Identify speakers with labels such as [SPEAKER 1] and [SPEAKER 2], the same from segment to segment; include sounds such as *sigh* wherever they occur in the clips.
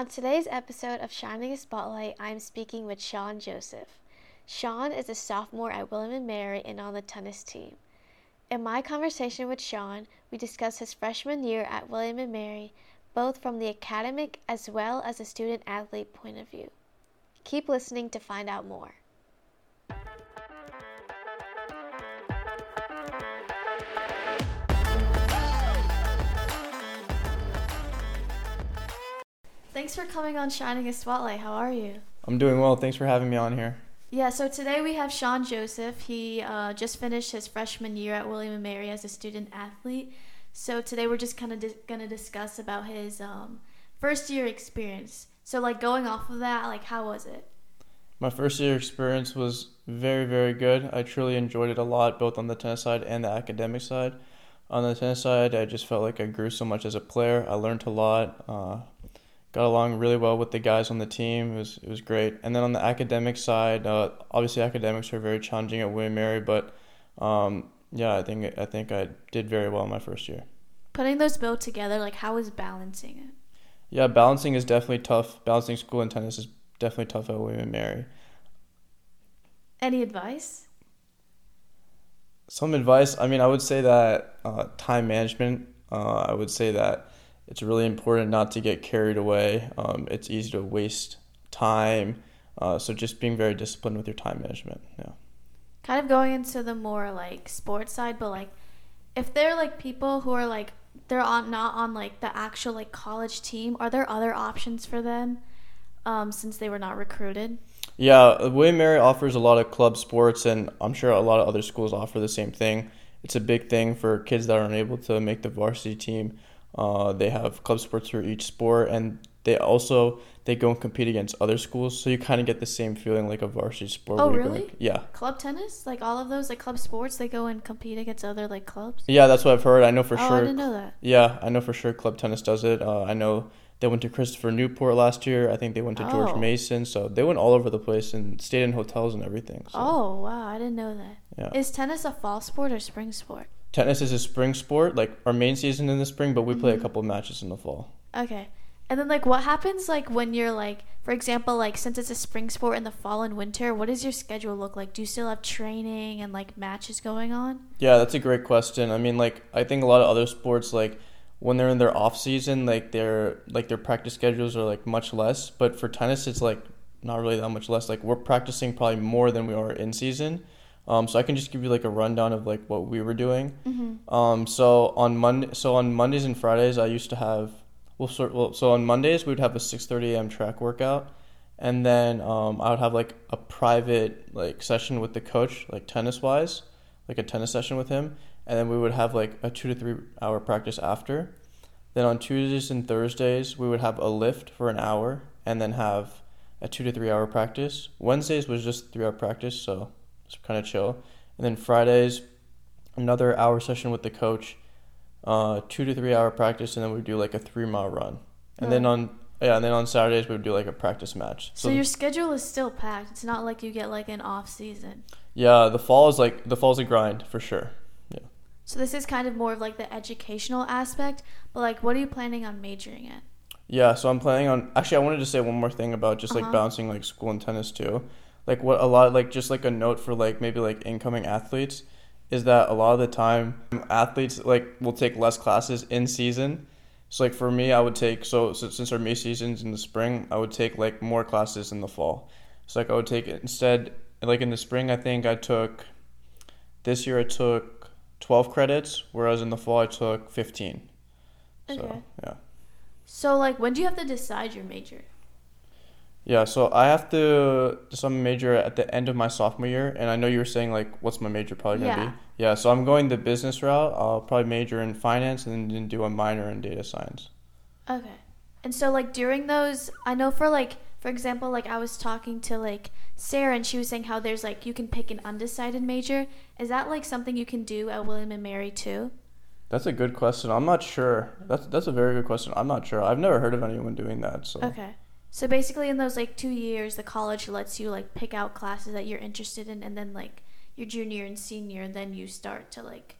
[SPEAKER 1] On today's episode of Shining a Spotlight, I'm speaking with Sean Joseph. Sean is a sophomore at William Mary and on the tennis team. In my conversation with Sean, we discuss his freshman year at William Mary, both from the academic as well as a student athlete point of view. Keep listening to find out more. Thanks for coming on Shining a Spotlight. How are you?
[SPEAKER 2] I'm doing well. Thanks for having me on here.
[SPEAKER 1] Yeah, so today we have Sean Joseph. He uh, just finished his freshman year at William and Mary as a student athlete. So today we're just kind of di- gonna discuss about his um, first year experience. So like going off of that, like how was it?
[SPEAKER 2] My first year experience was very, very good. I truly enjoyed it a lot, both on the tennis side and the academic side. On the tennis side, I just felt like I grew so much as a player. I learned a lot. Uh, got along really well with the guys on the team. It was it was great. And then on the academic side, uh, obviously academics are very challenging at William Mary, but um, yeah, I think I think I did very well my first year.
[SPEAKER 1] Putting those both together, like how was balancing it?
[SPEAKER 2] Yeah, balancing is definitely tough. Balancing school and tennis is definitely tough at William Mary.
[SPEAKER 1] Any advice?
[SPEAKER 2] Some advice. I mean, I would say that uh, time management. Uh, I would say that it's really important not to get carried away. Um, it's easy to waste time. Uh, so just being very disciplined with your time management. Yeah.
[SPEAKER 1] Kind of going into the more like sports side, but like if they're like people who are like they're on not on like the actual like college team, are there other options for them um, since they were not recruited?
[SPEAKER 2] Yeah, William Mary offers a lot of club sports, and I'm sure a lot of other schools offer the same thing. It's a big thing for kids that are unable to make the varsity team. Uh, they have club sports for each sport, and they also they go and compete against other schools, so you kind of get the same feeling like a varsity sport.
[SPEAKER 1] Oh, really?
[SPEAKER 2] Like, yeah.
[SPEAKER 1] Club tennis, like all of those, like club sports, they go and compete against other like clubs.
[SPEAKER 2] Yeah, that's what I've heard. I know for
[SPEAKER 1] oh,
[SPEAKER 2] sure.
[SPEAKER 1] I didn't know that.
[SPEAKER 2] Yeah, I know for sure. Club tennis does it. Uh, I know they went to Christopher Newport last year. I think they went to George
[SPEAKER 1] Oh.
[SPEAKER 2] Mason. So they went all over the place and stayed in hotels and everything. So,
[SPEAKER 1] Oh wow, I didn't know that.
[SPEAKER 2] yeah.
[SPEAKER 1] Is tennis a fall sport or spring sport?
[SPEAKER 2] Tennis is a spring sport, like our main season in the spring, but we play a
[SPEAKER 1] Mhm.
[SPEAKER 2] couple matches in the fall.
[SPEAKER 1] Okay. And then like what happens like when you're like for example like since it's a spring sport in the fall and winter, what does your schedule look like? Do you still have training and like matches going on?
[SPEAKER 2] Yeah, that's a great question. I mean, like I think a lot of other sports, like when they're in their off season, like their like their practice schedules are like much less. But for tennis, it's like not really that much less. Like we're practicing probably more than we are in season. Um, so I can just give you like a rundown of like what we were doing.
[SPEAKER 1] Mhm.
[SPEAKER 2] Um, so on Monday, so on Mondays and Fridays, I used to have well, sort well, so on Mondays we would have a six thirty a.m. track workout, and then um, I would have like a private like session with the coach, like tennis wise, like a tennis session with him, and then we would have like a two to three hour practice after. Then on Tuesdays and Thursdays we would have a lift for an hour, and then have a two to three hour practice. Wednesdays was just three hour practice, so it's kind of chill. And then Fridays, another hour session with the coach, uh, two to three hour practice, and then we'd do like a three mile run. And then
[SPEAKER 1] Oh.
[SPEAKER 2] on yeah, and then on Saturdays we would do like a practice match.
[SPEAKER 1] So, your schedule is still packed. It's not like you get like an off season.
[SPEAKER 2] yeah, the fall is like the fall's a grind for sure. Yeah.
[SPEAKER 1] So this is kind of more of like the educational aspect, but like what are you planning on majoring in?
[SPEAKER 2] Yeah, so I'm planning on actually I wanted to say one more thing about just like
[SPEAKER 1] Uh-huh.
[SPEAKER 2] balancing like school and tennis too. Like what a lot like just like a note for like maybe like incoming athletes is that a lot of the time athletes like will take less classes in season. So like for me I would take so, so since our May season's in the spring, I would take like more classes in the fall. So like I would take instead like in the spring I think I took this year I took 12 credits whereas in the fall I took 15. So,
[SPEAKER 1] Okay.
[SPEAKER 2] yeah.
[SPEAKER 1] So like when do you have to decide your major?
[SPEAKER 2] Yeah, so I have to my major at the end of my sophomore year, and I know you were saying like, what's my major probably gonna
[SPEAKER 1] Yeah.
[SPEAKER 2] be? Yeah, so I'm going the business route. I'll probably major in finance and then do a minor in data science.
[SPEAKER 1] Okay. And so like during those, I know for like for example, like I was talking to like Sarah and she was saying how there's like you can pick an undecided major. Is that like something you can do at William and Mary too?
[SPEAKER 2] That's a good question. I'm not sure. That's that's a very good question. I'm not sure. I've never heard of anyone doing that. So
[SPEAKER 1] Okay. So basically in those like 2 years the college lets you like pick out classes that you're interested in and then like your junior and senior and then you start to like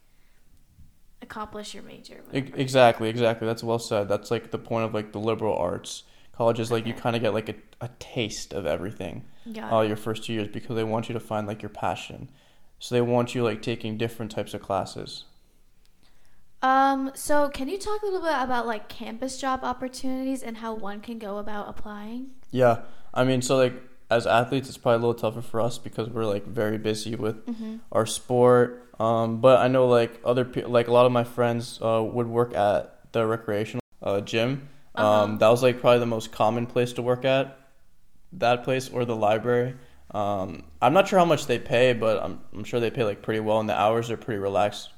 [SPEAKER 1] accomplish your major.
[SPEAKER 2] Exactly, exactly. That's well said. That's like the point of like the liberal arts colleges, like you kind of get like a, a taste of everything uh,
[SPEAKER 1] it.
[SPEAKER 2] your first two years because they want you to find like your passion. So they want you like taking different types of classes.
[SPEAKER 1] Um, so can you talk a little bit about like campus job opportunities and how one can go about applying?
[SPEAKER 2] Yeah, I mean, so like as athletes, it's probably a little tougher for us because we're like very busy with
[SPEAKER 1] Mm-hmm.
[SPEAKER 2] our sport. Um, but I know like other pe- like a lot of my friends uh, would work at the recreational uh, gym. Um,
[SPEAKER 1] Uh-huh.
[SPEAKER 2] that was like probably the most common place to work at, that place or the library. Um, I'm not sure how much they pay, but I'm I'm sure they pay like pretty well, and the hours are pretty relaxed.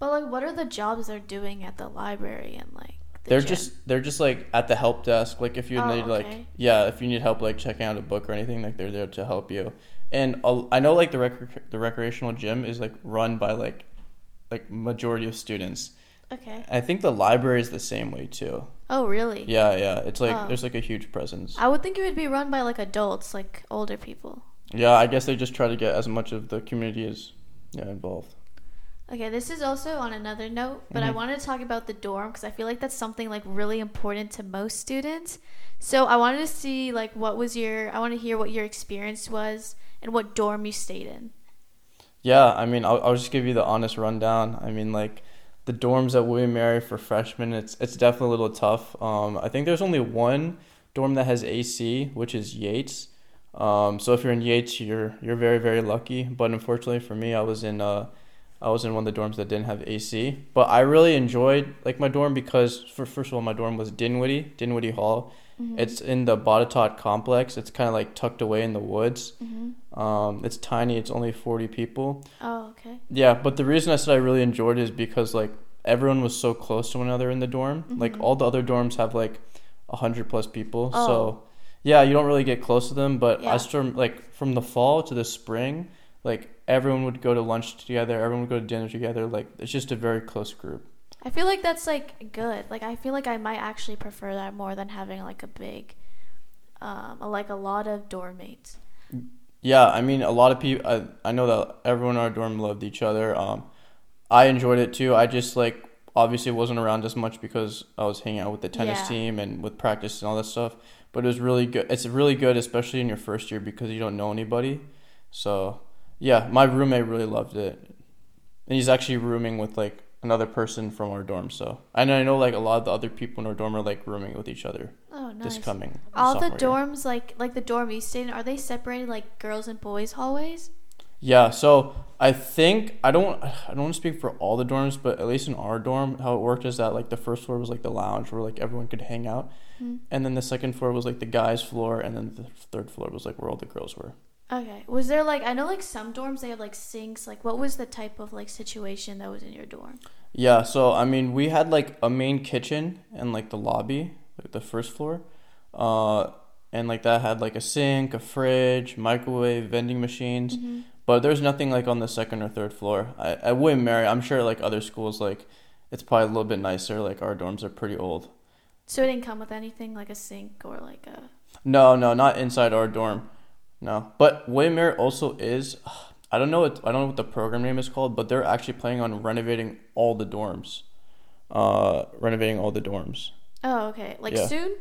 [SPEAKER 1] But like, what are the jobs they're doing at the library and like? The
[SPEAKER 2] they're
[SPEAKER 1] gym?
[SPEAKER 2] just they're just like at the help desk. Like if you
[SPEAKER 1] Oh,
[SPEAKER 2] need like yeah, if you need help like checking out a book or anything, like they're there to help you. And uh, I know like the rec- the recreational gym is like run by like like majority of students.
[SPEAKER 1] okay.
[SPEAKER 2] I think the library is the same way too.
[SPEAKER 1] Oh, really?
[SPEAKER 2] Yeah, yeah. It's like
[SPEAKER 1] Oh.
[SPEAKER 2] there's like a huge presence.
[SPEAKER 1] I would think it would be run by like adults, like older people.
[SPEAKER 2] Yeah, I guess they just try to get as much of the community as yeah involved.
[SPEAKER 1] Okay, this is also on another note, but I
[SPEAKER 2] Mhm.
[SPEAKER 1] wanted to talk about the dorm because I feel like that's something like really important to most students. So I wanted to see like what was your I want to hear what your experience was and what dorm you stayed in.
[SPEAKER 2] Yeah, I mean, I'll, I'll just give you the honest rundown. I mean, like the dorms at William Mary for freshmen, it's it's definitely a little tough. Um, I think there's only one dorm that has AC, which is Yates. Um, so if you're in Yates, you're you're very very lucky. But unfortunately for me, I was in uh, I was in one of the dorms that didn't have AC. But I really enjoyed like my dorm because for first of all, my dorm was Dinwiddie, Dinwiddie Hall.
[SPEAKER 1] Mm-hmm.
[SPEAKER 2] It's in the Botetourt complex. It's kind of like tucked away in the woods.
[SPEAKER 1] hmm
[SPEAKER 2] Um, it's tiny. It's only 40 people.
[SPEAKER 1] Oh, okay.
[SPEAKER 2] Yeah, but the reason I said I really enjoyed it is because like everyone was so close to one another in the dorm. Like
[SPEAKER 1] Mhm.
[SPEAKER 2] all the other dorms have like a hundred plus people,
[SPEAKER 1] Oh.
[SPEAKER 2] so yeah, you don't really get close to them. But
[SPEAKER 1] Yeah.
[SPEAKER 2] I storm like from the fall to the spring, like everyone would go to lunch together, everyone would go to dinner together. Like it's just a very close group.
[SPEAKER 1] I feel like that's like good. Like I feel like I might actually prefer that more than having like a big, um, like a lot of dorm mates.
[SPEAKER 2] Yeah, I mean, a lot of people. I, I know that everyone in our dorm loved each other. Um, I enjoyed it too. I just like obviously wasn't around as much because I was hanging out with the tennis
[SPEAKER 1] Yeah.
[SPEAKER 2] team and with practice and all that stuff. But it was really good. It's really good, especially in your first year because you don't know anybody. So yeah, my roommate really loved it, and he's actually rooming with like another person from our dorm. So and I know like a lot of the other people in our dorm are like rooming with each other
[SPEAKER 1] Oh, nice.
[SPEAKER 2] this coming.
[SPEAKER 1] All the
[SPEAKER 2] sophomore year.
[SPEAKER 1] dorms, like like the dorm you stayed in, are they separated like girls and boys hallways?
[SPEAKER 2] Yeah, so I think I don't I don't want to speak for all the dorms, but at least in our dorm, how it worked is that like the first floor was like the lounge where like everyone could hang out,
[SPEAKER 1] Hmm.
[SPEAKER 2] and then the second floor was like the guys' floor, and then the third floor was like where all the girls were.
[SPEAKER 1] Okay. Was there like I know like some dorms they have like sinks. Like what was the type of like situation that was in your dorm?
[SPEAKER 2] Yeah, so I mean we had like a main kitchen and like the lobby, like the first floor, uh, and like that had like a sink, a fridge, microwave, vending machines.
[SPEAKER 1] Mm-hmm.
[SPEAKER 2] But there's nothing like on the second or third floor. I, I wouldn't marry. I'm sure like other schools like it's probably a little bit nicer. Like our dorms are pretty old.
[SPEAKER 1] So it didn't come with anything like a sink or like a.
[SPEAKER 2] No, no, not inside our dorm. No, but Mary also is. I don't know. What, I don't know what the program name is called, but they're actually planning on renovating all the dorms. Uh, renovating all the dorms.
[SPEAKER 1] Oh, okay. Like
[SPEAKER 2] Yeah.
[SPEAKER 1] soon?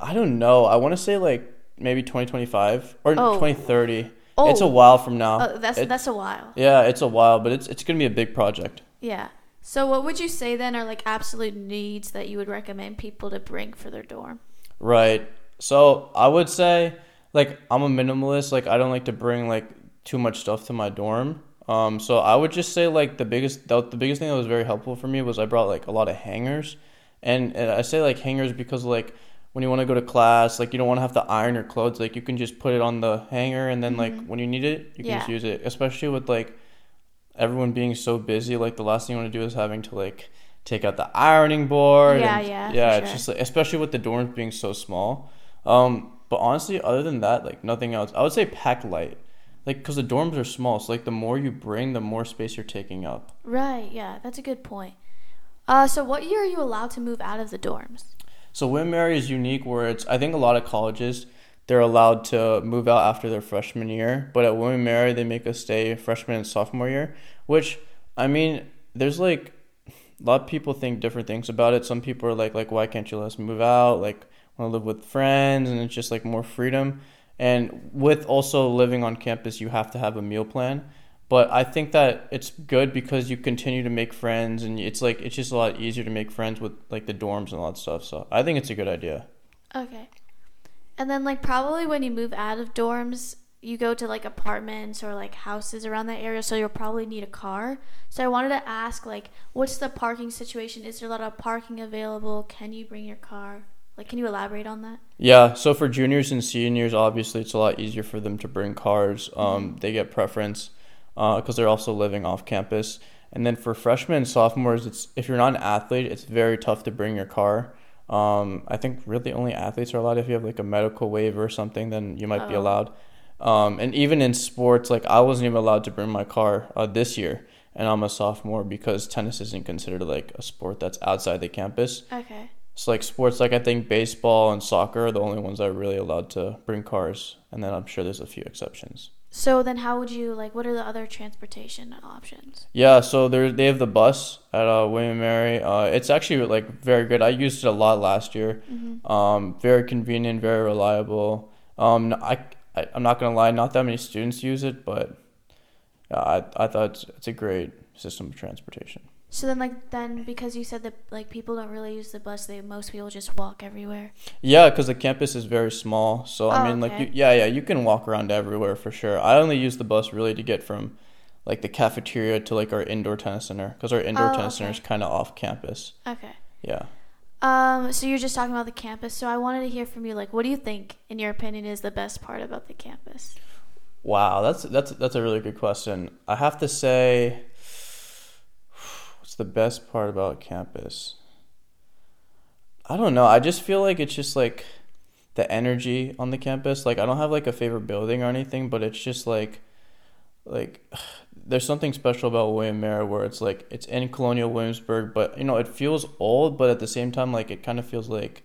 [SPEAKER 2] I don't know. I want to say like maybe 2025 or
[SPEAKER 1] Oh.
[SPEAKER 2] 2030.
[SPEAKER 1] Oh,
[SPEAKER 2] It's a while from now.
[SPEAKER 1] oh, that's
[SPEAKER 2] It-
[SPEAKER 1] that's a while.
[SPEAKER 2] yeah, it's a while, but it's it's gonna be a big project.
[SPEAKER 1] Yeah. So what would you say then are like absolute needs that you would recommend people to bring for their dorm?
[SPEAKER 2] Right. So I would say like I'm a minimalist. Like I don't like to bring like too much stuff to my dorm. Um, so I would just say like the biggest the, the biggest thing that was very helpful for me was I brought like a lot of hangers, and, and I say like hangers because like when you want to go to class, like you don't want to have to iron your clothes. Like you can just put it on the hanger, and then like
[SPEAKER 1] Mhm.
[SPEAKER 2] when you need it, you can just use it. Especially with like everyone being so busy, like the last thing you want to do is having to like take out the ironing board.
[SPEAKER 1] Yeah,
[SPEAKER 2] and-
[SPEAKER 1] yeah,
[SPEAKER 2] yeah. It's
[SPEAKER 1] sure.
[SPEAKER 2] just like, especially with the dorms being so small. Um, but honestly, other than that, like nothing else. I would say pack light, like because the dorms are small. So like the more you bring, the more space you're taking up.
[SPEAKER 1] Right. Yeah, that's a good point. Uh, so what year are you allowed to move out of the dorms?
[SPEAKER 2] So William Mary is unique where it's I think a lot of colleges they're allowed to move out after their freshman year, but at William Mary they make us stay freshman and sophomore year, which I mean there's like a lot of people think different things about it. Some people are like like why can't you let us move out? Like want to live with friends, and it's just like more freedom. And with also living on campus, you have to have a meal plan. But I think that it's good because you continue to make friends, and it's like it's just a lot easier to make friends with like the dorms and all that stuff. So I think it's a good idea.
[SPEAKER 1] Okay. And then like probably when you move out of dorms, you go to like apartments or like houses around that area, so you'll probably need a car. So I wanted to ask like what's the parking situation? Is there a lot of parking available? Can you bring your car? Like can you elaborate on that?
[SPEAKER 2] Yeah, so for juniors and seniors, obviously it's a lot easier for them to bring cars. Um, they get preference because they're also living off campus. And then for freshmen and sophomores, it's if you're not an athlete, it's very tough to bring your car. Um, I think really only athletes are allowed. If you have like a medical waiver or something, then you might be
[SPEAKER 1] Oh.
[SPEAKER 2] allowed. Um, and even in sports, like I wasn't even allowed to bring my car uh, this year, and I'm a sophomore because tennis isn't considered like a sport that's outside the campus.
[SPEAKER 1] Okay.
[SPEAKER 2] So like sports, like I think baseball and soccer are the only ones that are really allowed to bring cars, and then I'm sure there's a few exceptions.
[SPEAKER 1] So then how would you like what are the other transportation options?
[SPEAKER 2] Yeah, so there they have the bus at uh, William Mary. Uh, it's actually like very good. I used it a lot last year. Um, very convenient, very reliable. Um, I, I I'm not gonna lie, not that many students use it, but yeah, I I thought it's, it's a great system of transportation.
[SPEAKER 1] So then like then because you said that like people don't really use the bus, they most people just walk everywhere.
[SPEAKER 2] Yeah, because the campus is very small. So I
[SPEAKER 1] Oh,
[SPEAKER 2] mean, like,
[SPEAKER 1] okay.
[SPEAKER 2] you, yeah, yeah, you can walk around everywhere for sure. I only use the bus really to get from, like, the cafeteria to like our indoor tennis center because our indoor
[SPEAKER 1] Oh,
[SPEAKER 2] tennis center is kind of off campus.
[SPEAKER 1] Okay.
[SPEAKER 2] Yeah.
[SPEAKER 1] Um, so you're just talking about the campus. So I wanted to hear from you, like, what do you think, in your opinion, is the best part about the campus?
[SPEAKER 2] Wow, that's that's that's a really good question. I have to say, what's the best part about campus? I don't know. I just feel like it's just like the energy on the campus. Like I don't have like a favorite building or anything, but it's just like like *sighs* there's something special about William Mary where it's like it's in Colonial Williamsburg, but you know it feels old, but at the same time like it kind of feels like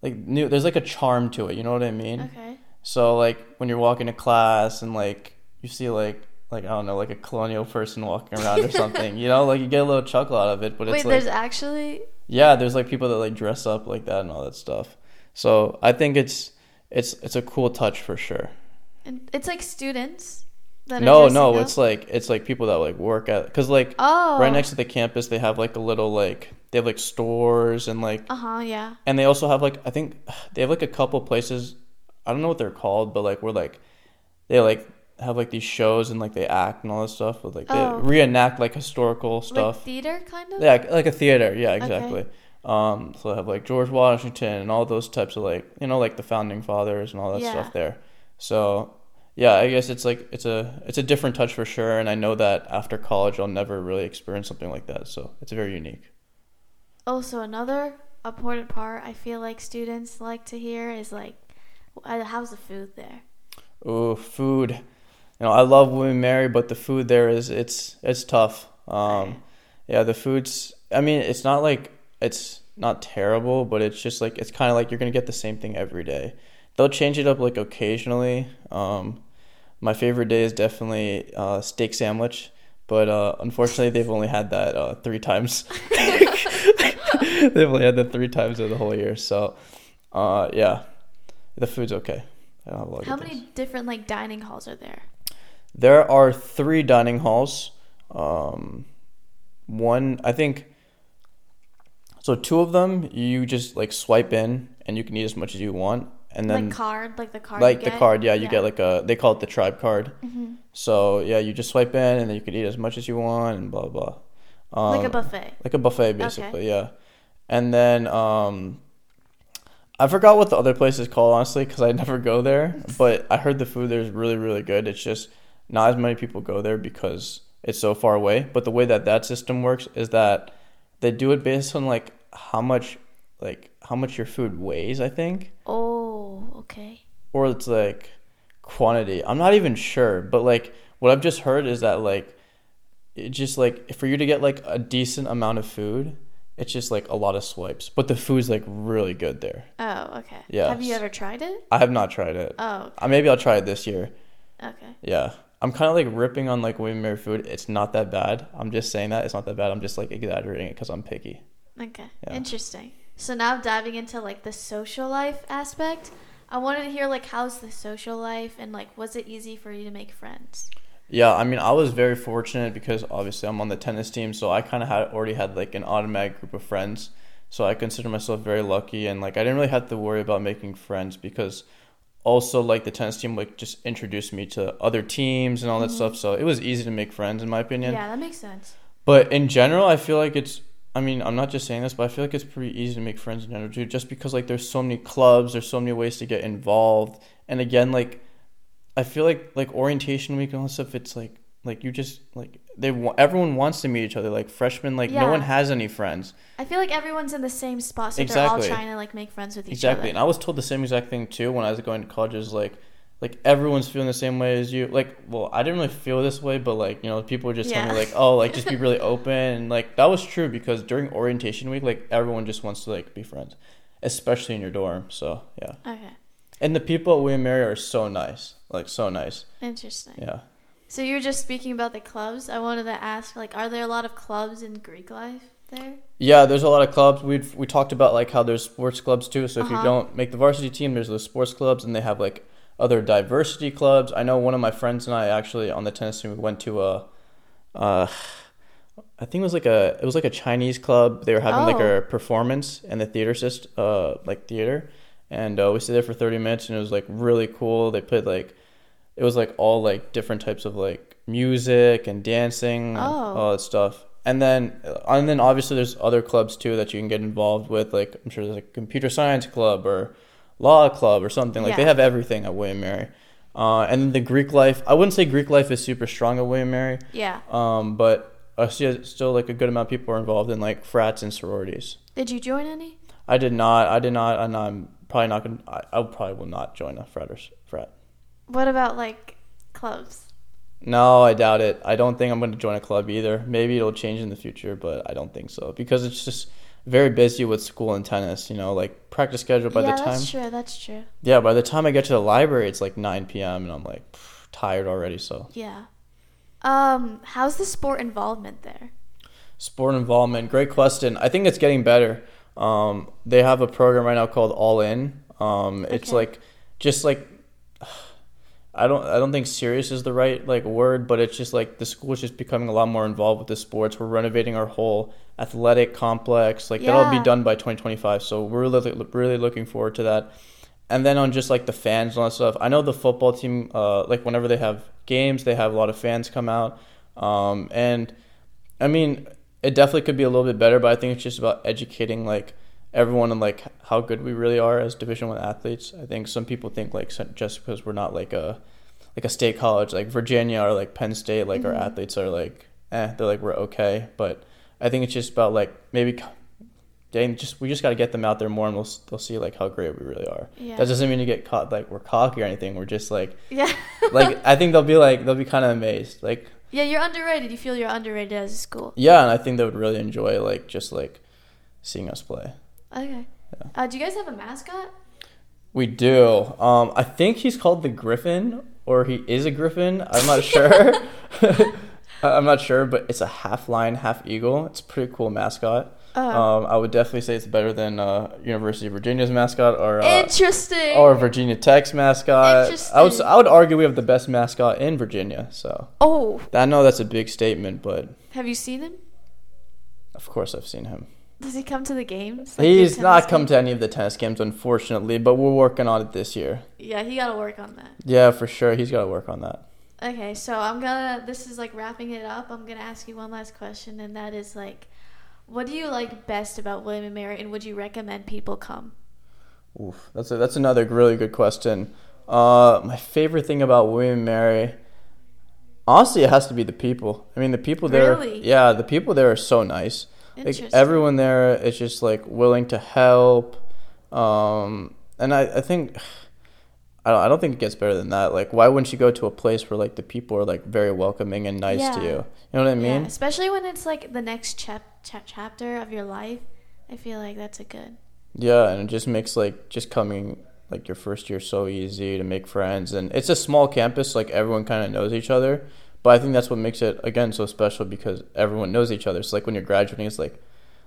[SPEAKER 2] like new. There's like a charm to it. You know what I mean?
[SPEAKER 1] Okay.
[SPEAKER 2] So like when you're walking to class and like you see like like I don't know like a colonial person walking around or something, you know, like you get a little chuckle out of it. But
[SPEAKER 1] Wait,
[SPEAKER 2] it's like
[SPEAKER 1] there's actually.
[SPEAKER 2] yeah, there's like people that like dress up like that and all that stuff. So I think it's it's it's a cool touch for sure.
[SPEAKER 1] and It's like students.
[SPEAKER 2] No, no,
[SPEAKER 1] up?
[SPEAKER 2] it's like it's like people that like work at because like
[SPEAKER 1] Oh.
[SPEAKER 2] right next to the campus they have like a little like they have like stores and like
[SPEAKER 1] Uh huh. Yeah.
[SPEAKER 2] and they also have like I think *sighs* they have like a couple places I don't know what they're called, but like we're like they like have like these shows and like they act and all this stuff but like they
[SPEAKER 1] Oh.
[SPEAKER 2] reenact like historical
[SPEAKER 1] Like
[SPEAKER 2] stuff.
[SPEAKER 1] theater, kind of.
[SPEAKER 2] yeah, like a theater. Yeah, exactly. Um, so they have like George Washington and all those types of like you know like the founding fathers and all that
[SPEAKER 1] Yeah.
[SPEAKER 2] stuff there. So yeah, I guess it's like it's a it's a different touch for sure, and I know that after college I'll never really experience something like that. So it's very unique.
[SPEAKER 1] Also, another important part I feel like students like to hear is like, uh, how's the food there?
[SPEAKER 2] Oh, food. You know, I love William Mary, but the food there is it's it's tough. Um, yeah, the food's. I mean, it's not like it's not terrible, but it's just like it's kind of like you're gonna get the same thing every day. They'll change it up like occasionally. Um, my favorite day is definitely uh, steak sandwich, but uh, unfortunately they've only had that uh, three times. *laughs* they've only had that three times in the whole year. So, uh, yeah, the food's okay. I don't have a lot
[SPEAKER 1] How many different like dining halls are there?
[SPEAKER 2] There are three dining halls. Um, one, I think. So two of them, you just like swipe in, and you can eat as much as you want, and then
[SPEAKER 1] like card, like the card.
[SPEAKER 2] like the card, yeah, you get like a they call it the tribe card.
[SPEAKER 1] Mm-hmm.
[SPEAKER 2] So yeah, you just swipe in, and then you can eat as much as you want, and blah blah. blah.
[SPEAKER 1] like a
[SPEAKER 2] Um,
[SPEAKER 1] buffet.
[SPEAKER 2] like a buffet basically yeah and then um i forgot what the other place is called honestly because i *laughs* never go there *laughs* but i heard the food there is really really good it's just not as many people go there because it's so far away but the way that that system works is that they do it based on like how much like how much your food weighs i think
[SPEAKER 1] Oh, okay.
[SPEAKER 2] or it's like quantity. I'm not even sure, but like what I've just heard is that like it just like for you to get like a decent amount of food, it's just like a lot of swipes. But the food's like really good there.
[SPEAKER 1] Oh, okay.
[SPEAKER 2] Yeah.
[SPEAKER 1] Have you ever tried it?
[SPEAKER 2] I have not tried it.
[SPEAKER 1] Oh,
[SPEAKER 2] Uh, maybe I'll try it this year.
[SPEAKER 1] okay.
[SPEAKER 2] Yeah. I'm kind of like ripping on like William Mary food. It's not that bad. I'm just saying that it's not that bad. I'm just like exaggerating it because I'm picky.
[SPEAKER 1] Okay.
[SPEAKER 2] Yeah.
[SPEAKER 1] Interesting. So now diving into like the social life aspect, I wanted to hear like how's the social life and like was it easy for you to make friends?
[SPEAKER 2] Yeah, I mean, I was very fortunate because obviously I'm on the tennis team, so I kind of had already had like an automatic group of friends. So I consider myself very lucky, and like I didn't really have to worry about making friends because also like the tennis team like just introduced me to other teams and all that
[SPEAKER 1] Mhm.
[SPEAKER 2] stuff. So it was easy to make friends in my opinion.
[SPEAKER 1] Yeah, that makes sense.
[SPEAKER 2] But in general, I feel like it's. I mean, I'm not just saying this, but I feel like it's pretty easy to make friends in general too, just because like there's so many clubs, there's so many ways to get involved, and again, like I feel like like orientation week and all that stuff. It's like like you just like they everyone wants to meet each other. Like freshmen, like no one has any friends.
[SPEAKER 1] I feel like everyone's in the same spot, so
[SPEAKER 2] Exactly.
[SPEAKER 1] they're all trying to like make friends with each other.
[SPEAKER 2] Exactly, and. I was told the same exact thing too when I was going to college. Is like like everyone's feeling the same way as you. Like, well, I didn't really feel this way, but like you know, people were just telling me like, oh, like just be *laughs* really open, and like that was true because during orientation week, like everyone just wants to like be friends, especially in your dorm. So yeah,
[SPEAKER 1] Okay,
[SPEAKER 2] and the people at William Mary are so nice, like so nice.
[SPEAKER 1] interesting.
[SPEAKER 2] Yeah.
[SPEAKER 1] So you were just speaking about the clubs. I wanted to ask, like, are there a lot of clubs in Greek life there?
[SPEAKER 2] Yeah, there's a lot of clubs. We we talked about like how there's sports clubs too. So if you
[SPEAKER 1] Uh-huh.
[SPEAKER 2] don't make the varsity team, there's those sports clubs, and they have like other diversity clubs. I know one of my friends and I actually on the tennis team we went to a, uh, I think it was like a it was like a Chinese club. They were having like
[SPEAKER 1] Oh.
[SPEAKER 2] a performance in the theater system, uh, like theater, and uh, we stayed there for thirty minutes, and it was like really cool. They played like, it was like all like different types of like music and dancing, and
[SPEAKER 1] Oh.
[SPEAKER 2] all that stuff. And then, uh, and then obviously there's other clubs too that you can get involved with. Like I'm sure there's like computer science club or law club or something. Like they have everything at William Mary. Uh, and then the Greek life, I wouldn't say Greek life is super strong at William Mary,
[SPEAKER 1] Yeah.
[SPEAKER 2] um, but I see still like a good amount of people are involved in like frats and sororities.
[SPEAKER 1] Did you join any?
[SPEAKER 2] I did not. I did not, and I'm probably not gonna. I, I probably will not join a frat.
[SPEAKER 1] What about like clubs?
[SPEAKER 2] No, I doubt it. I don't think I'm going to join a club either. Maybe it'll change in the future, but I don't think so because it's just very busy with school and tennis. You know, like practice schedule by
[SPEAKER 1] yeah,
[SPEAKER 2] the time.
[SPEAKER 1] Yeah, that's true. That's true.
[SPEAKER 2] Yeah, by the time I get to the library, it's like 9 p.m. and I'm like tired already. So
[SPEAKER 1] Yeah. Um, how's the sport involvement there?
[SPEAKER 2] sport involvement, great question. I think it's getting better. Um, they have a program right now called All In. Um, it's
[SPEAKER 1] Okay.
[SPEAKER 2] like just like I don't I don't think serious is the right like word, but it's just like the school is just becoming a lot more involved with the sports. We're renovating our whole athletic complex. Like that'll be done by 2025. So we're really really looking forward to that. And then on just like the fans and all that stuff, I know the football team. Uh, like whenever they have games, they have a lot of fans come out. Um, and I mean, it definitely could be a little bit better, but I think it's just about educating like everyone on like how good we really are as Division One athletes. I think some people think like just because we're not like a like a state college like Virginia or like Penn State, like our
[SPEAKER 1] Mhm.
[SPEAKER 2] athletes are like eh, they're like we're okay. But I think it's just about like maybe. Getting just we just got to get them out there more, and they'll they'll see like how great we really are.
[SPEAKER 1] Yeah.
[SPEAKER 2] That doesn't mean you get caught like we're cocky or anything. We're just like
[SPEAKER 1] yeah. *laughs*
[SPEAKER 2] like I think they'll be like they'll be kind of amazed. Like
[SPEAKER 1] yeah, you're underrated. You feel you're underrated as a school.
[SPEAKER 2] yeah, and I think they would really enjoy like just like seeing us play.
[SPEAKER 1] Okay. Uh, do you guys have a mascot?
[SPEAKER 2] We do. Um, I think he's called the Griffin, or he is a Griffin. I'm not sure. *laughs* *laughs* I'm not sure, but it's a half lion, half eagle. It's a pretty cool mascot.
[SPEAKER 1] Uh,
[SPEAKER 2] Um, I would definitely say it's better than uh, University of Virginia's mascot or uh,
[SPEAKER 1] Interesting.
[SPEAKER 2] or Virginia Tech's mascot. I would I would argue we have the best mascot in Virginia. So
[SPEAKER 1] oh,
[SPEAKER 2] I know that's a big statement, but
[SPEAKER 1] have you seen him?
[SPEAKER 2] of course I've seen him.
[SPEAKER 1] Does he come to the games? Like
[SPEAKER 2] He's not come
[SPEAKER 1] games?
[SPEAKER 2] to any of the tennis games, unfortunately, but we're working on it this year.
[SPEAKER 1] Yeah, he got to work on that.
[SPEAKER 2] Yeah, for sure. He's got to work on that.
[SPEAKER 1] Okay, so I'm gonna. This is like wrapping it up. I'm gonna ask you one last question, and that is like, what do you like best about William and Mary, and would you recommend people come?
[SPEAKER 2] Oof, that's a, that's another really good question. Uh, my favorite thing about William and Mary, honestly, it has to be the people. I mean, the people there.
[SPEAKER 1] Really?
[SPEAKER 2] Yeah, the people there are so nice. Like everyone there is just like willing to help, um, and I, I think. I don't, I don't think it gets better than that. Like, why wouldn't you go to a place where like the people are like very welcoming and nice to you? You know what I
[SPEAKER 1] yeah,
[SPEAKER 2] mean?
[SPEAKER 1] especially when it's like the next chap- chap- chapter of your life. I feel like that's a good.
[SPEAKER 2] Yeah, and it just makes like just coming like your first year so easy to make friends, and it's a small campus, like everyone kind of knows each other. But I think that's what makes it again so special because everyone knows each other. So like when you're graduating, it's like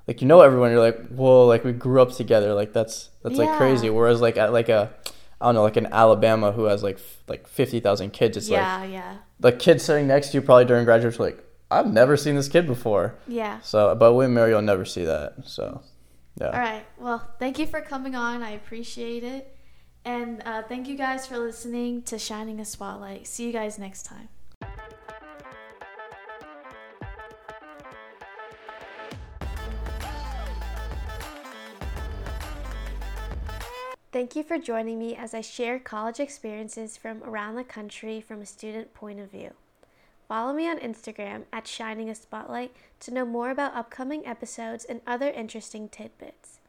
[SPEAKER 2] like you know everyone. You're like, whoa, like we grew up together. Like that's that's like crazy. Whereas like at like a I don't know, like in Alabama who has like f- like fifty thousand kids. It's like
[SPEAKER 1] yeah, yeah,
[SPEAKER 2] the kid sitting next to you probably during graduation, like I've never seen this kid before.
[SPEAKER 1] yeah.
[SPEAKER 2] So, but William Mary, you'll never see that. So, yeah.
[SPEAKER 1] All right. Well, thank you for coming on. I appreciate it. And uh, thank you guys for listening to Shining a Spotlight. See you guys next time. Thank you for joining me as I share college experiences from around the country from a student point of view. Follow me on Instagram at Shining a Spotlight to know more about upcoming episodes and other interesting tidbits.